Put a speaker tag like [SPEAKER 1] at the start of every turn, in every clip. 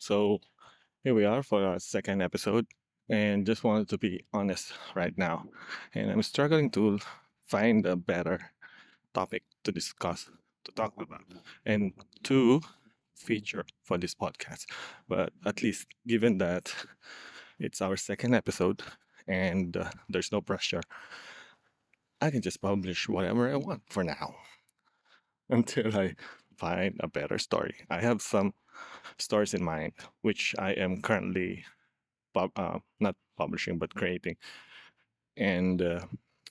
[SPEAKER 1] So here we are for our second episode, and just wanted to be honest right now. And I'm struggling to find a better topic to discuss, to talk about, and to feature for this podcast. But at least, given that it's our second episode and uh, there's no pressure, I can just publish whatever I want for now until I find a better story. I have some stories in mind, which I am currently pub- uh, not publishing but creating, and uh,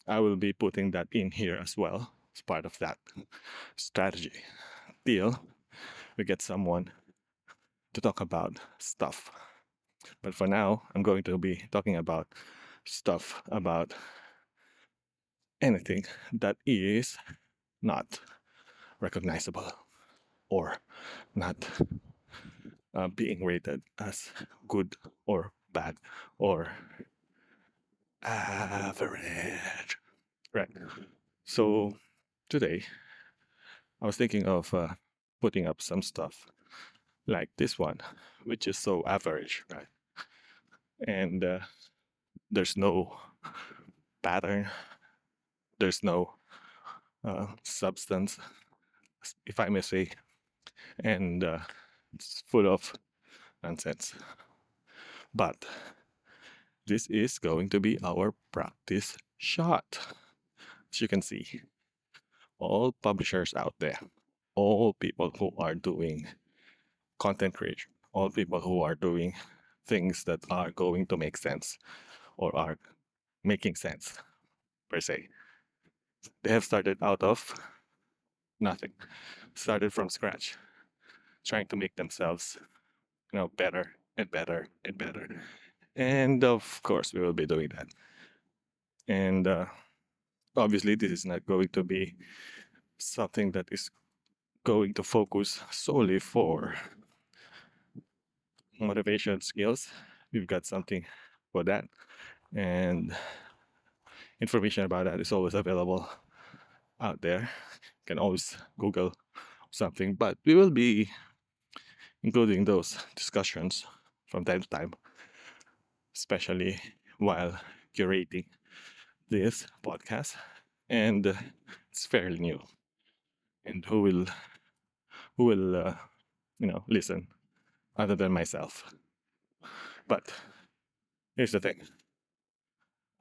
[SPEAKER 1] I will be putting that in here as well as part of that strategy. Deal, we get someone to talk about stuff. But for now, I'm going to be talking about stuff about anything that is not recognizable or not uh, being rated as good or bad or average. Right. So today, I was thinking of uh, putting up some stuff like this one, which is so average, right? And uh, there's no pattern, there's no uh, substance, if I may say, and uh, it's full of nonsense. But this is going to be our practice shot. As you can see, all publishers out there, all people who are doing content creation, all people who are doing things that are going to make sense or are making sense per se. They have started out of nothing, started from scratch, trying to make themselves, you know, better and better and better. And of course, we will be doing that. And uh, obviously, this is not going to be something that is going to focus solely for motivation skills. We've got something for that. And information about that is always available out there. You can always Google something, but we will be including those discussions from time to time, especially while curating this podcast. And uh, it's fairly new. And who will who will uh, you know listen other than myself? But here's the thing.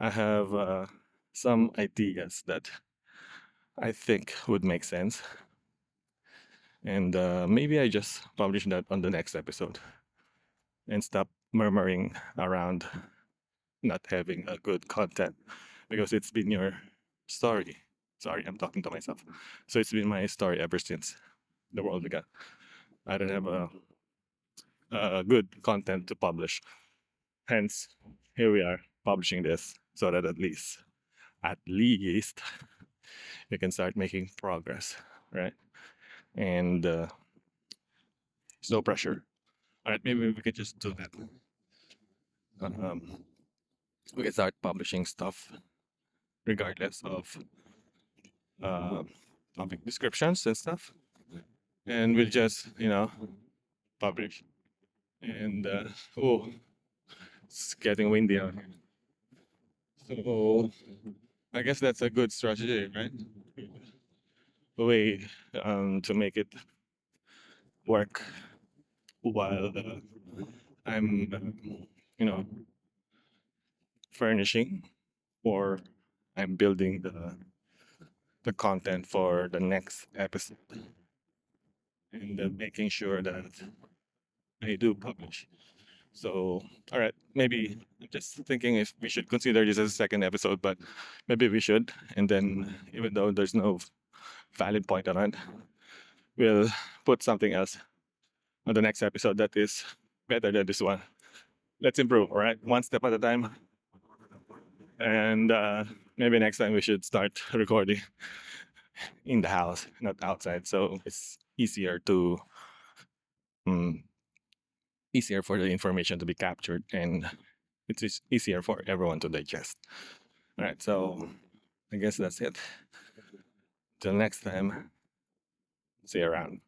[SPEAKER 1] I have uh, some ideas that I think would make sense. And uh, maybe I just publish that on the next episode and stop murmuring around not having a good content because it's been your story. Sorry, I'm talking to myself. So it's been my story ever since the world began. I don't have a, a good content to publish. Hence, here we are publishing this so that at least, at least, you can start making progress, right? And uh, there's no pressure. All right, maybe we could just do that. Um, we can start publishing stuff regardless of uh, topic descriptions and stuff. And we'll just, you know, publish. And, uh, oh, it's getting windy out here. So, I guess that's a good strategy, right? Way um, to make it work while uh, I'm, uh, you know, furnishing or I'm building the the content for the next episode and uh, making sure that I do publish. So, all right, maybe I'm just thinking if we should consider this as a second episode, but maybe we should. And then, even though there's no valid point on it, we'll put something else on the next episode that is better than this one. Let's improve, all right? One step at a time. And uh, maybe next time we should start recording in the house, not outside. So it's easier to um, easier for the information to be captured and it's easier for everyone to digest. All right, so I guess that's it. Till next time, see you around.